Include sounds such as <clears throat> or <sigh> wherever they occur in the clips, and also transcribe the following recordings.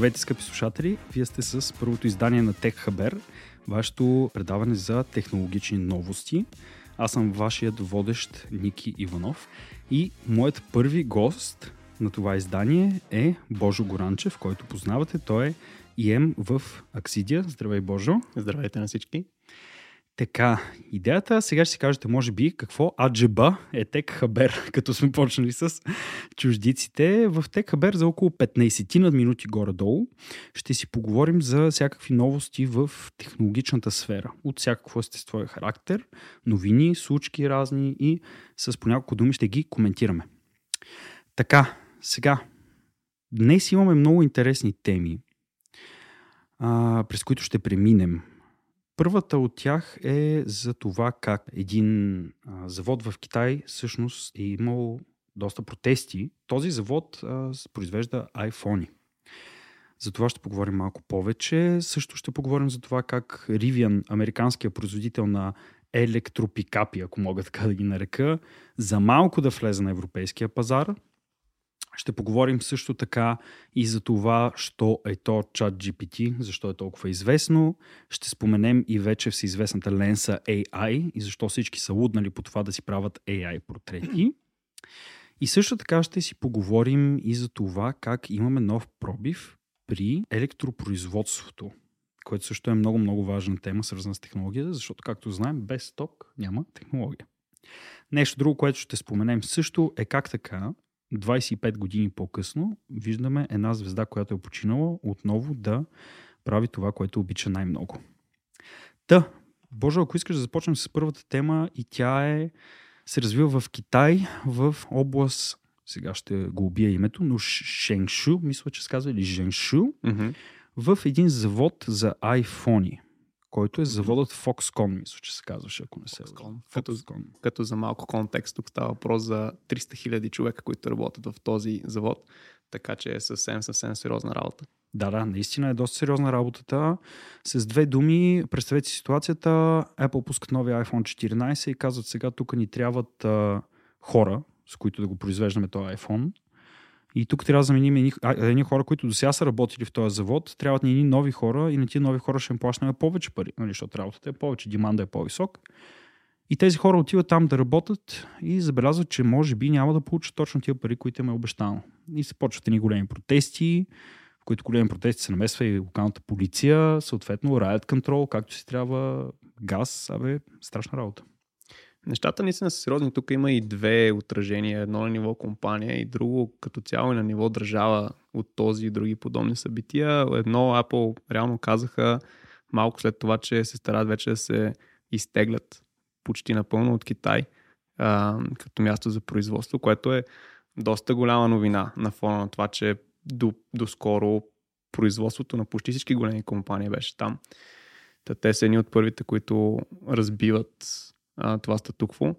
Здравейте, скъпи слушатели! Вие сте с първото издание на Tech Haber, вашето предаване за технологични новости. Аз съм вашият водещ Ники Иванов и моят първи гост на това издание е Божо Горанчев, който познавате. Той е ИМ в Аксидия. Здравей, Божо! Здравейте на всички! Така, идеята, сега ще си кажете, може би, какво аджеба е Тек Хабер, <laughs> като сме почнали с чуждиците. В Тек Хабер за около 15 на минути горе-долу ще си поговорим за всякакви новости в технологичната сфера. От всякакво естество характер, новини, случки разни и с по няколко думи ще ги коментираме. Така, сега, днес имаме много интересни теми, а, през които ще преминем. Първата от тях е за това как един а, завод в Китай всъщност е имал доста протести. Този завод а, произвежда iPhone. За това ще поговорим малко повече. Също ще поговорим за това как Rivian, американския производител на електропикапи, ако мога така да ги нарека, за малко да влезе на европейския пазар. Ще поговорим също така и за това, що е то чат GPT, защо е толкова известно. Ще споменем и вече всеизвестната ленса AI и защо всички са луднали по това да си правят AI портрети. И също така ще си поговорим и за това как имаме нов пробив при електропроизводството, което също е много-много важна тема, свързана с технологията, защото, както знаем, без ток няма технология. Нещо друго, което ще споменем също е как така 25 години по-късно виждаме една звезда, която е починала, отново да прави това, което обича най-много. Та, Боже, ако искаш да започнем с първата тема и тя е се развива в Китай, в област, сега ще го убия името, но Шеншу, мисля, че се казва, или Женшу, mm-hmm. в един завод за айфони който е заводът Foxconn, мисля, че се казваше, ако не се Foxconn. Като, Foxconn. като за малко контекст, тук става въпрос за 300 хиляди човека, които работят в този завод, така че е съвсем, съвсем сериозна работа. Да, да, наистина е доста сериозна работата. С две думи, представете си ситуацията, Apple пускат нови iPhone 14 и казват сега тук ни трябват а, хора, с които да го произвеждаме този iPhone. И тук трябва да заменим едни, едни хора, които до сега са работили в този завод. Трябват ни едни нови хора и на тези нови хора ще им плащаме повече пари, нали, защото работата е повече, деманда е по-висок. И тези хора отиват там да работят и забелязват, че може би няма да получат точно тия пари, които им е обещано. И се почват едни големи протести, в които големи протести се намесва и локалната полиция, съответно riot control, както си трябва, газ, абе, страшна работа. Нещата наистина са сериозни. Тук има и две отражения. Едно на ниво компания и друго като цяло и на ниво държава от този и други подобни събития. Едно Apple реално казаха малко след това, че се старат вече да се изтеглят почти напълно от Китай а, като място за производство, което е доста голяма новина на фона на това, че до, до скоро производството на почти всички големи компании беше там. Та те са едни от първите, които разбиват а, това статукво.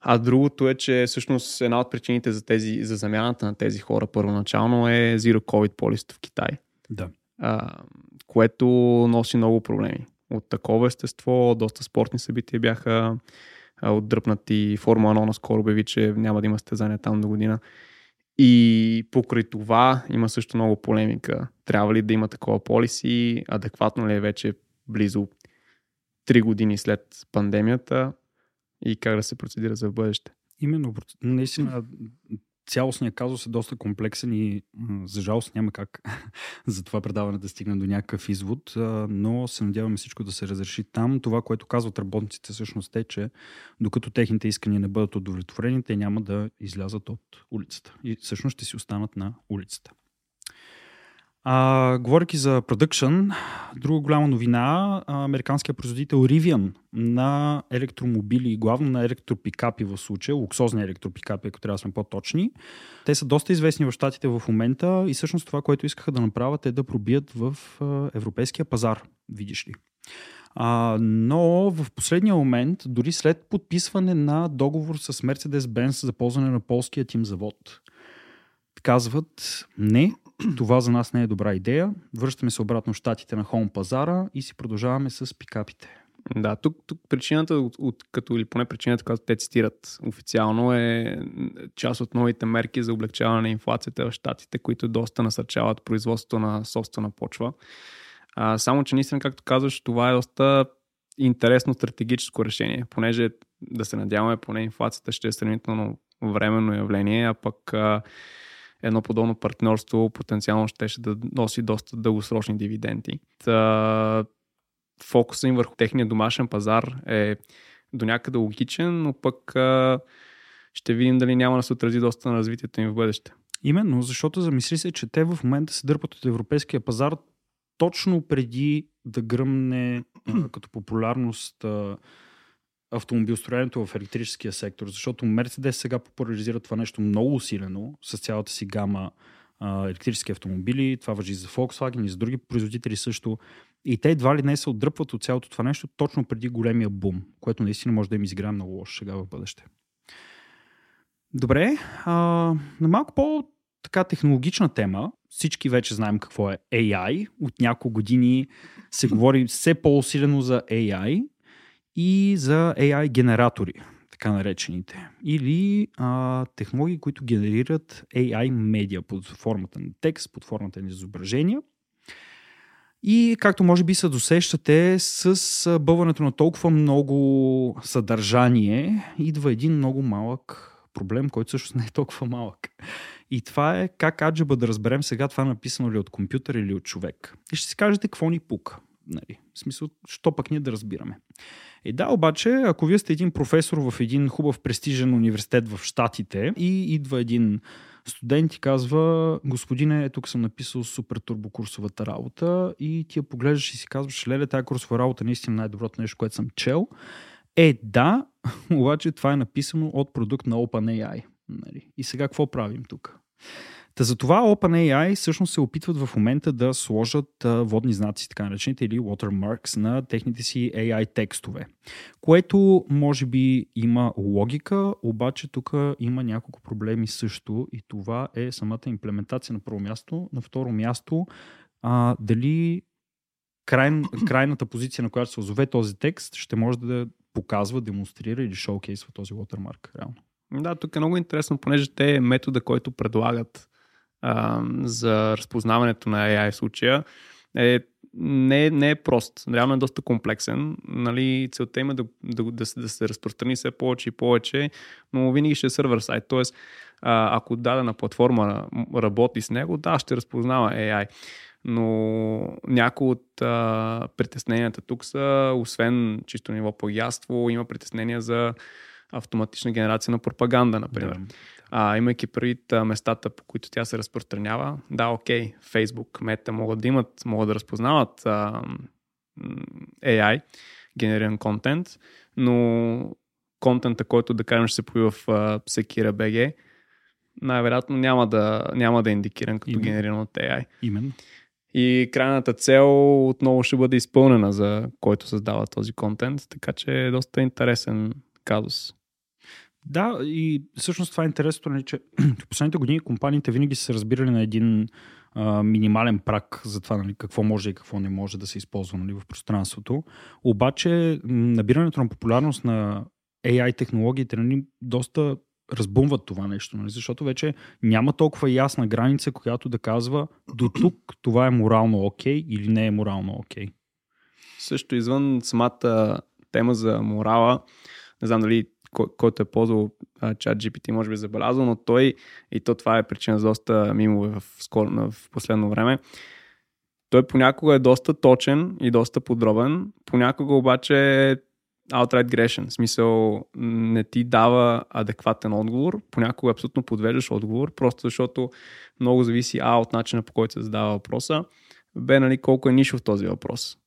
А другото е, че всъщност една от причините за, тези, за замяната на тези хора първоначално е Zero Covid Policy в Китай. Да. А, което носи много проблеми. От такова естество, доста спортни събития бяха отдръпнати. Формула 1 наскоро обяви, че няма да има стезания там до година. И покрай това има също много полемика. Трябва ли да има такова полиси? Адекватно ли е вече близо три години след пандемията и как да се процедира за бъдеще. Именно, наистина цялостният казус е доста комплексен и за жалост няма как <laughs> за това предаване да стигне до някакъв извод, но се надяваме всичко да се разреши там. Това, което казват работниците всъщност е, че докато техните искания не бъдат удовлетворени, те няма да излязат от улицата и всъщност ще си останат на улицата. А, говоряки за продъкшн, друга голяма новина, американският производител Rivian на електромобили, главно на електропикапи в случая, луксозни електропикапи, ако трябва да сме по-точни. Те са доста известни в щатите в момента и всъщност това, което искаха да направят е да пробият в европейския пазар, видиш ли. А, но в последния момент, дори след подписване на договор с Mercedes-Benz за ползване на полския тим завод, казват не, това за нас не е добра идея. Връщаме се обратно в щатите на хоум пазара и си продължаваме с пикапите. Да, тук, тук причината, от, от, като или поне причината, която те цитират официално е част от новите мерки за облегчаване на инфлацията в щатите, които доста насърчават производството на собствена почва. А, само, че наистина, както казваш, това е доста интересно стратегическо решение, понеже да се надяваме, поне инфлацията ще е сравнително временно явление, а пък а, едно подобно партньорство потенциално ще, ще да носи доста дългосрочни дивиденти. Та, фокуса им върху техния домашен пазар е до някъде логичен, но пък а, ще видим дали няма да се отрази доста на развитието им в бъдеще. Именно, защото замисли се, че те в момента се дърпат от европейския пазар точно преди да гръмне като популярност автомобилстроенето в електрическия сектор, защото Мерцедес сега популяризира това нещо много усилено с цялата си гама а, електрически автомобили. Това въжи за Volkswagen и за други производители също. И те едва ли не се отдръпват от цялото това нещо точно преди големия бум, което наистина може да им изиграе много лошо сега в бъдеще. Добре, а, на малко по така технологична тема. Всички вече знаем какво е AI. От няколко години се говори все по-усилено за AI и за AI генератори, така наречените. Или а, технологии, които генерират AI медиа под формата на текст, под формата на изображения. И както може би се досещате, с бълването на толкова много съдържание идва един много малък проблем, който също не е толкова малък. И това е как аджеба да разберем сега това написано ли от компютър или от човек. И ще си кажете какво ни пука. Нали? В смисъл, що пък ние да разбираме. И да, обаче, ако вие сте един професор в един хубав престижен университет в Штатите и идва един студент и казва, господине, тук съм написал супер турбокурсовата работа и ти я поглеждаш и си казваш, леле, тази курсова работа наистина най-доброто нещо, което съм чел. Е, да, <laughs> обаче това е написано от продукт на OpenAI. Нали? И сега какво правим тук? Та затова OpenAI всъщност се опитват в момента да сложат водни знаци, така наречените, или watermarks на техните си AI текстове. Което може би има логика, обаче тук има няколко проблеми също и това е самата имплементация на първо място. На второ място, а, дали край, крайната позиция, на която се озове този текст, ще може да показва, демонстрира или шоукейсва този watermark реално. Да, тук е много интересно, понеже те метода, който предлагат а, за разпознаването на AI случая е, не, не е прост. Реално е доста комплексен. Нали, целта има е да, да, да, да се разпространи все повече и повече, но винаги ще е сървър сайт. Тоест, а, ако дадена платформа работи с него, да, ще разпознава AI. Но някои от а, притесненията тук са, освен чисто ниво по яство, има притеснения за автоматична генерация на пропаганда, например. Да. А, имайки предвид местата, по които тя се разпространява, да, окей, Facebook, Meta могат да имат, могат да разпознават а, AI, генериран контент, но контента, който да кажем ще се появи в Sekira BG, най-вероятно няма да, няма да е индикиран като Именно. генериран от AI. Именно. И крайната цел отново ще бъде изпълнена за който създава този контент, така че е доста интересен казус. Да, и всъщност това е интересно, нали, че <clears throat> в последните години компаниите винаги са разбирали на един а, минимален прак за това нали, какво може и какво не може да се използва нали, в пространството. Обаче набирането на популярност на AI технологиите нали, доста разбумват това нещо, нали? защото вече няма толкова ясна граница, която да казва до тук това е морално окей okay, или не е морално окей. Okay. Също извън самата тема за морала, не знам дали който е ползвал чат GPT, може би е забелязал, но той, и то това е причина за доста мимове в, скоро, в последно време, той понякога е доста точен и доста подробен, понякога обаче е outright грешен. В смисъл не ти дава адекватен отговор, понякога абсолютно подвеждаш отговор, просто защото много зависи А от начина по който се задава въпроса, Б, нали, колко е нишов този въпрос.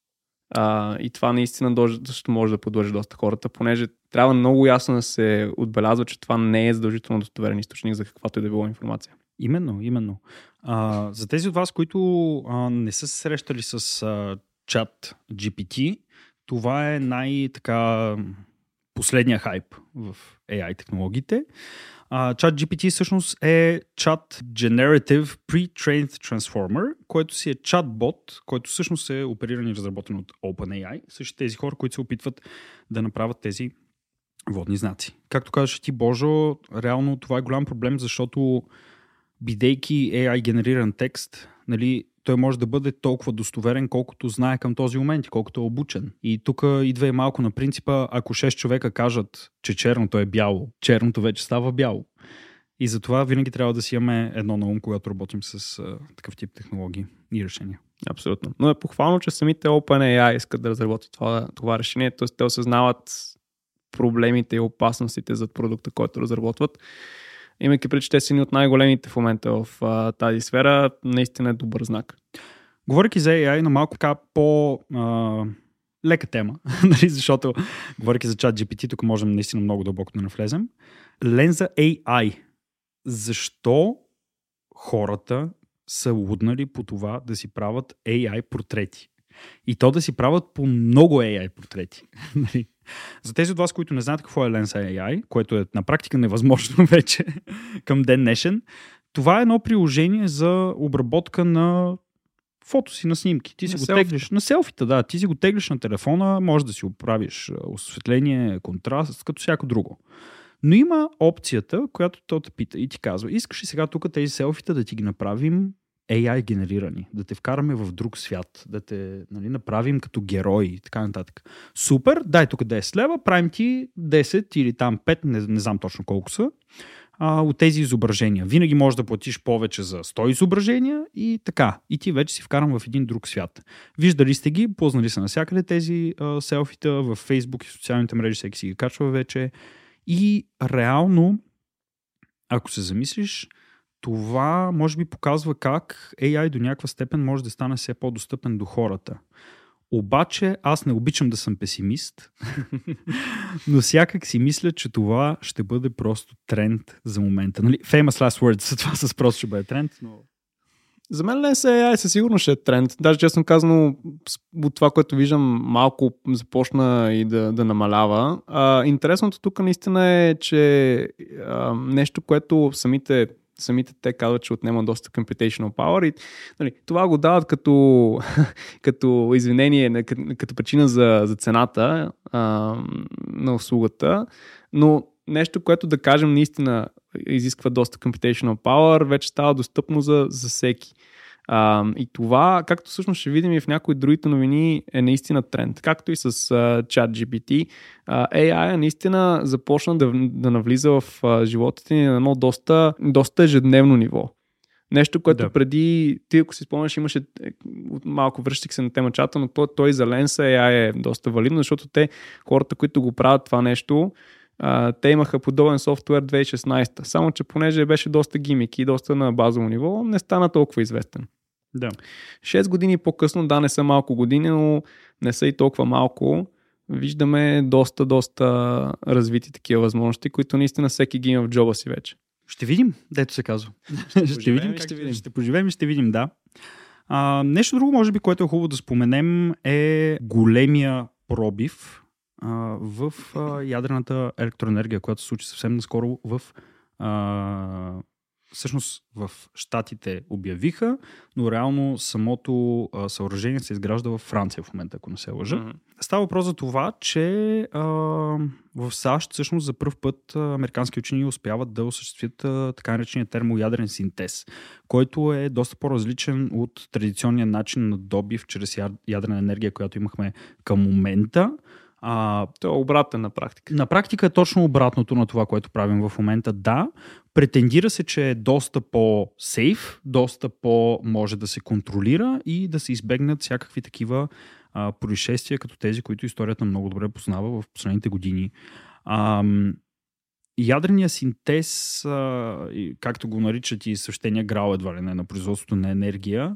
А, и това наистина може да подлъжи доста хората, понеже трябва много ясно да се отбелязва, че това не е задължително достоверен източник за каквато и да било информация. Именно, именно. А, за тези от вас, които а, не са се срещали с а, чат GPT, това е най-така последния хайп в AI технологиите. Chat GPT всъщност е Chat Generative Pre-Trained Transformer, което си е чат-бот, който всъщност е опериран и разработен от OpenAI. Също тези хора, които се опитват да направят тези водни знаци. Както казваш ти, Божо, реално това е голям проблем, защото бидейки AI генериран текст, нали, той може да бъде толкова достоверен, колкото знае към този момент и колкото е обучен. И тук идва и малко на принципа, ако 6 човека кажат, че черното е бяло, черното вече става бяло. И затова винаги трябва да си имаме едно на ум, когато работим с а, такъв тип технологии и решения. Абсолютно. Но е похвално, че самите OpenAI искат да разработят това, това решение, т.е. те осъзнават проблемите и опасностите за продукта, който разработват имайки преди, че те са ни от най-големите в момента в а, тази сфера, наистина е добър знак. Говорейки за AI, на малко така по а, лека тема, <laughs> нали, защото говорейки за чат GPT, тук можем наистина много дълбоко да навлезем. Ленза AI. Защо хората са луднали по това да си правят AI портрети? И то да си правят по много AI портрети. <laughs> За тези от вас, които не знаят какво е Lens AI, което е на практика невъзможно <laughs> вече към ден днешен, това е едно приложение за обработка на фото си на снимки. Ти си на го селфита. теглиш на селфита, да. Ти си го теглиш на телефона, може да си оправиш осветление, контраст, като всяко друго. Но има опцията, която той те пита и ти казва, искаш ли сега тук тези селфита да ти ги направим AI генерирани, да те вкараме в друг свят, да те нали, направим като герой и така нататък. Супер, дай тук 10 лева, правим ти 10 или там 5, не, не знам точно колко са, а, от тези изображения. Винаги можеш да платиш повече за 100 изображения и така. И ти вече си вкарам в един друг свят. Виждали сте ги, познали са навсякъде тези а, селфита в Facebook и социалните мрежи, всеки си ги качва вече. И реално, ако се замислиш, това може би показва как AI до някаква степен може да стане все по-достъпен до хората. Обаче аз не обичам да съм песимист, <laughs> но сякак си мисля, че това ще бъде просто тренд за момента. Нали? Famous last words, това с просто ще бъде тренд, но... За мен Lens AI със сигурност ще е тренд. Даже честно казано, от това, което виждам, малко започна и да, да намалява. А, интересното тук наистина е, че а, нещо, което самите самите те казват, че отнема доста computational power и нали, това го дават като, <laughs> като извинение, като, причина за, за цената а, на услугата, но нещо, което да кажем наистина изисква доста computational power, вече става достъпно за, за всеки. А, и това, както всъщност ще видим и в някои другите новини, е наистина тренд. Както и с uh, ChatGPT, uh, AI наистина започна да, да навлиза в uh, животите ни на едно доста, доста ежедневно ниво. Нещо, което Да. преди, ти ако си спомняш, имаше е, малко връщах се на тема чата, но той, той за Ленса AI е доста валидно, защото те, хората, които го правят това нещо, а, те имаха подобен софтуер 2016. Само, че понеже беше доста гимик и доста на базово ниво, не стана толкова известен. Да. 6 години по-късно, да, не са малко години, но не са и толкова малко. Виждаме доста, доста развити такива възможности, които наистина всеки ги има в джоба си вече. Ще видим, дето се казва. ще <laughs> поживеем видим, ще ще видим. Ще поживеем и ще видим, да. А, нещо друго, може би, което е хубаво да споменем е големия пробив а, в а, ядрената електроенергия, която се случи съвсем наскоро в а, всъщност в Штатите обявиха, но реално самото а, съоръжение се изгражда в Франция в момента, ако не се лъжа. Мгм. Става въпрос за това, че а, в САЩ всъщност за първ път а, американски учени успяват да осъществят а, така наречения термоядрен синтез, който е доста по-различен от традиционния начин на добив чрез яд- ядрена енергия, която имахме към момента. А, Той е обратен на практика. на практика е точно обратното на това, което правим в момента. Да, претендира се, че е доста по-сейф, доста по-може да се контролира и да се избегнат всякакви такива а, происшествия, като тези, които историята много добре познава в последните години. Ам, ядрения синтез, а, както го наричат и същения грал едва ли не на производството на енергия,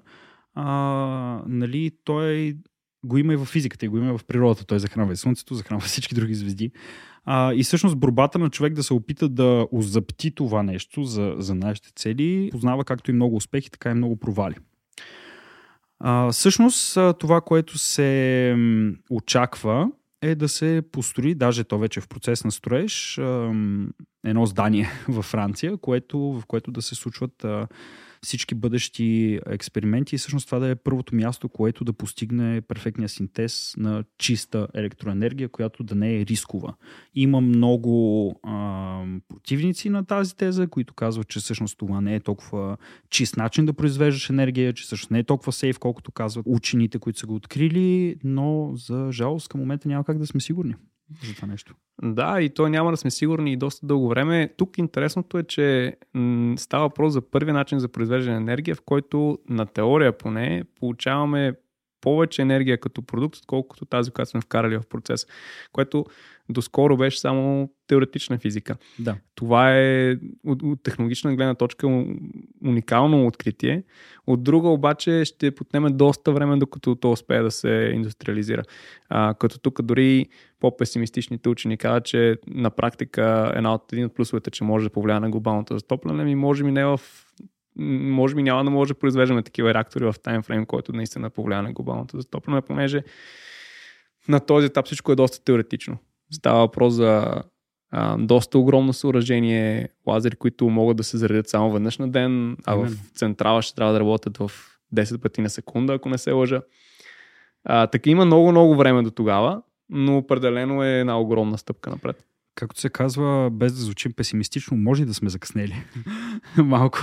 а, нали, той го има и в физиката, и го има и в природата. Той захранва и Слънцето, захранва <laughs> всички други звезди. А, и всъщност борбата на човек да се опита да озапти това нещо за, за нашите цели, познава както и много успехи, така и много провали. А, всъщност това, което се очаква е да се построи, даже то вече е в процес на строеж, едно здание <laughs> във Франция, което, в което да се случват всички бъдещи експерименти и всъщност това да е първото място, което да постигне перфектния синтез на чиста електроенергия, която да не е рискова. Има много а, противници на тази теза, които казват, че всъщност това не е толкова чист начин да произвеждаш енергия, че всъщност не е толкова сейф, колкото казват учените, които са го открили, но за жалост към момента няма как да сме сигурни за това нещо. Да, и то няма да сме сигурни и доста дълго време. Тук интересното е, че става въпрос за първи начин за произвеждане на енергия, в който на теория поне получаваме повече енергия като продукт, отколкото тази, която сме вкарали в процес. Което доскоро беше само теоретична физика. Да. Това е от, от технологична гледна точка уникално откритие. От друга обаче ще потнеме доста време, докато то успее да се индустриализира. А, като тук дори по-песимистичните учени казват, че на практика една от един от плюсовете, че може да повлияе на глобалното затопляне, ми може би не в може би няма да може да произвеждаме такива реактори в таймфрейм, който наистина повлияе на глобалното затопляне, понеже на този етап всичко е доста теоретично. Става въпрос за а, доста огромно съоръжение, лазери, които могат да се заредят само веднъж на ден, а в централа ще трябва да работят в 10 пъти на секунда, ако не се лъжа. А, така има много-много време до тогава, но определено е една огромна стъпка напред. Както се казва, без да звучим песимистично, може и да сме закъснели. <laughs> Малко.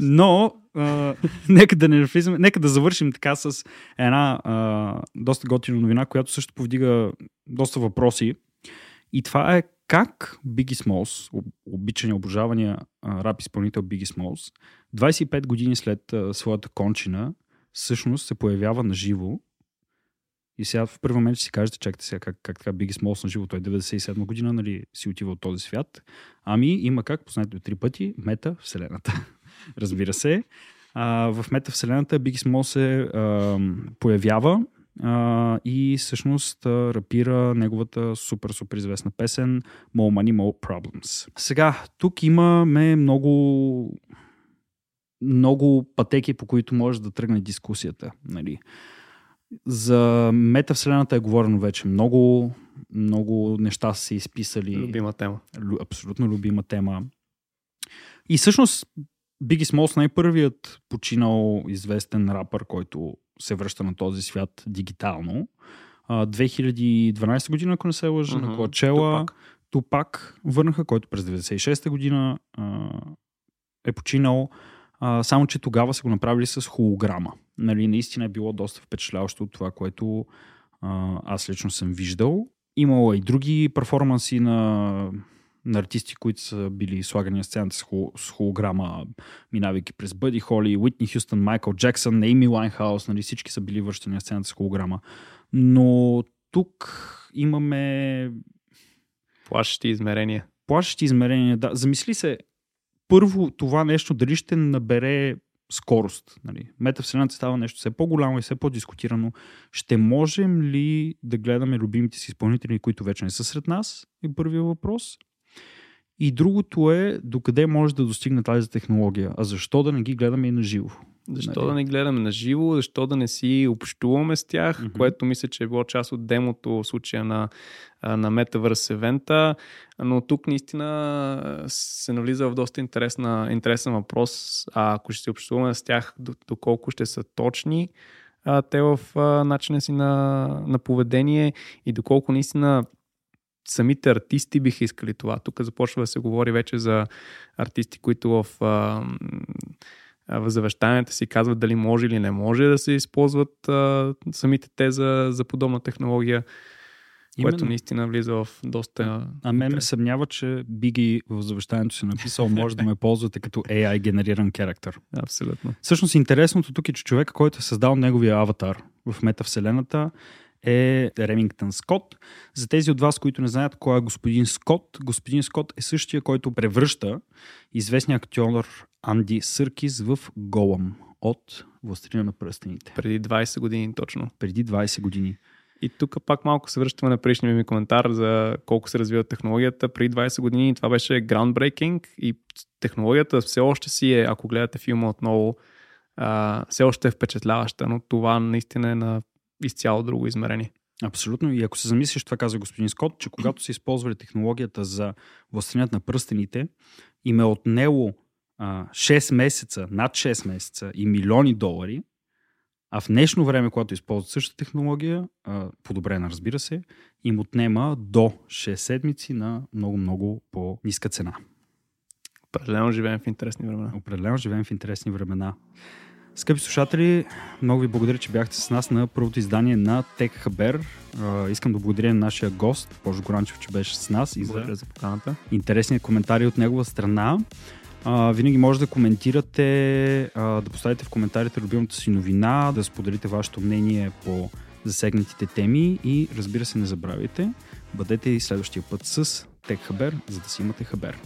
Но, а, нека да не влизаме, нека да завършим така с една а, доста готина новина, която също повдига доста въпроси. И това е как Biggie Smalls, обичания, обожавания рап изпълнител Biggie Smalls, 25 години след а, своята кончина, всъщност се появява на живо и сега в първи момент ще си кажете, чакайте сега, как, как така Биги Смолс на живо, той 97 година, нали, си отива от този свят. Ами има как, познайте три пъти, мета Вселената. <laughs> Разбира се. А, в мета Вселената Биги Смол се а, появява а, и всъщност а, рапира неговата супер, супер известна песен More Money, More Problems. Сега, тук имаме много много пътеки, по които може да тръгне дискусията. Нали. За метавселената е говорено вече много, много неща са се изписали. Любима тема. Лю, абсолютно любима тема. И всъщност Биги Смолс най-първият починал известен рапър, който се връща на този свят дигитално. 2012 година, ако не се лъжа, uh-huh. на Коачела. Тупак. Тупак върнаха, който през 96 година е починал. А, само, че тогава са го направили с холограма. Нали, наистина е било доста впечатляващо от това, което а, аз лично съм виждал. Имало и други перформанси на, на артисти, които са били слагани на сцената с, хол, с холограма, минавайки през Бъди Холи, Уитни Хюстън, Майкъл Джексън, Ейми Лайнхаус, нали, всички са били връщани на сцената с холограма. Но тук имаме... Плашещи измерения. Плашещи измерения, да. Замисли се, първо това нещо дали ще набере скорост. Нали. Метавселената става нещо все по-голямо и все по-дискутирано. Ще можем ли да гледаме любимите си изпълнители, които вече не са сред нас? Е първия въпрос. И другото е докъде може да достигне тази технология. А защо да не ги гледаме и на живо? Защо нали? да не гледаме на живо, защо да не си общуваме с тях, mm-hmm. което мисля, че е било част от демото в случая на, на Metaverse евента, но тук наистина се навлиза в доста интересна, интересен въпрос, а ако ще си общуваме с тях, доколко ще са точни а, те в а, начина си на, на поведение и доколко наистина самите артисти биха искали това. Тук започва да се говори вече за артисти, които в а, в завещанията си казват дали може или не може да се използват а, самите те за, за подобна технология, Именно. което наистина влиза в доста... А мен ме съмнява, че Биги в завещанието си написал <laughs> може да ме ползвате като AI генериран характер. Абсолютно. Всъщност интересното тук е, че човек, който е създал неговия аватар в метавселената, е Ремингтън Скот. За тези от вас, които не знаят кой е господин Скот, господин Скот е същия, който превръща известния актьор Анди Съркис в Голъм от Властелина на пръстените. Преди 20 години точно. Преди 20 години. И тук пак малко се връщаме на предишния ми коментар за колко се развива технологията. При 20 години това беше groundbreaking и технологията все още си е, ако гледате филма отново, а, все още е впечатляваща, но това наистина е на изцяло друго измерение. Абсолютно. И ако се замислиш, това каза господин Скот, че когато са използвали технологията за властенят на пръстените, им е отнело а, 6 месеца, над 6 месеца и милиони долари, а в днешно време, когато използват същата технология, а, подобрена разбира се, им отнема до 6 седмици на много-много по-ниска цена. Определено живеем в интересни времена. Определено живеем в интересни времена. Скъпи слушатели, много ви благодаря, че бяхте с нас на първото издание на Тек Хабер. Искам да благодаря на нашия гост, Божо Горанчев, че беше с нас и за, за поканата. интересни коментари от негова страна. А, винаги може да коментирате, а, да поставите в коментарите любимата си новина, да споделите вашето мнение по засегнатите теми и разбира се не забравяйте, бъдете и следващия път с Тек Хабер, за да си имате хабер.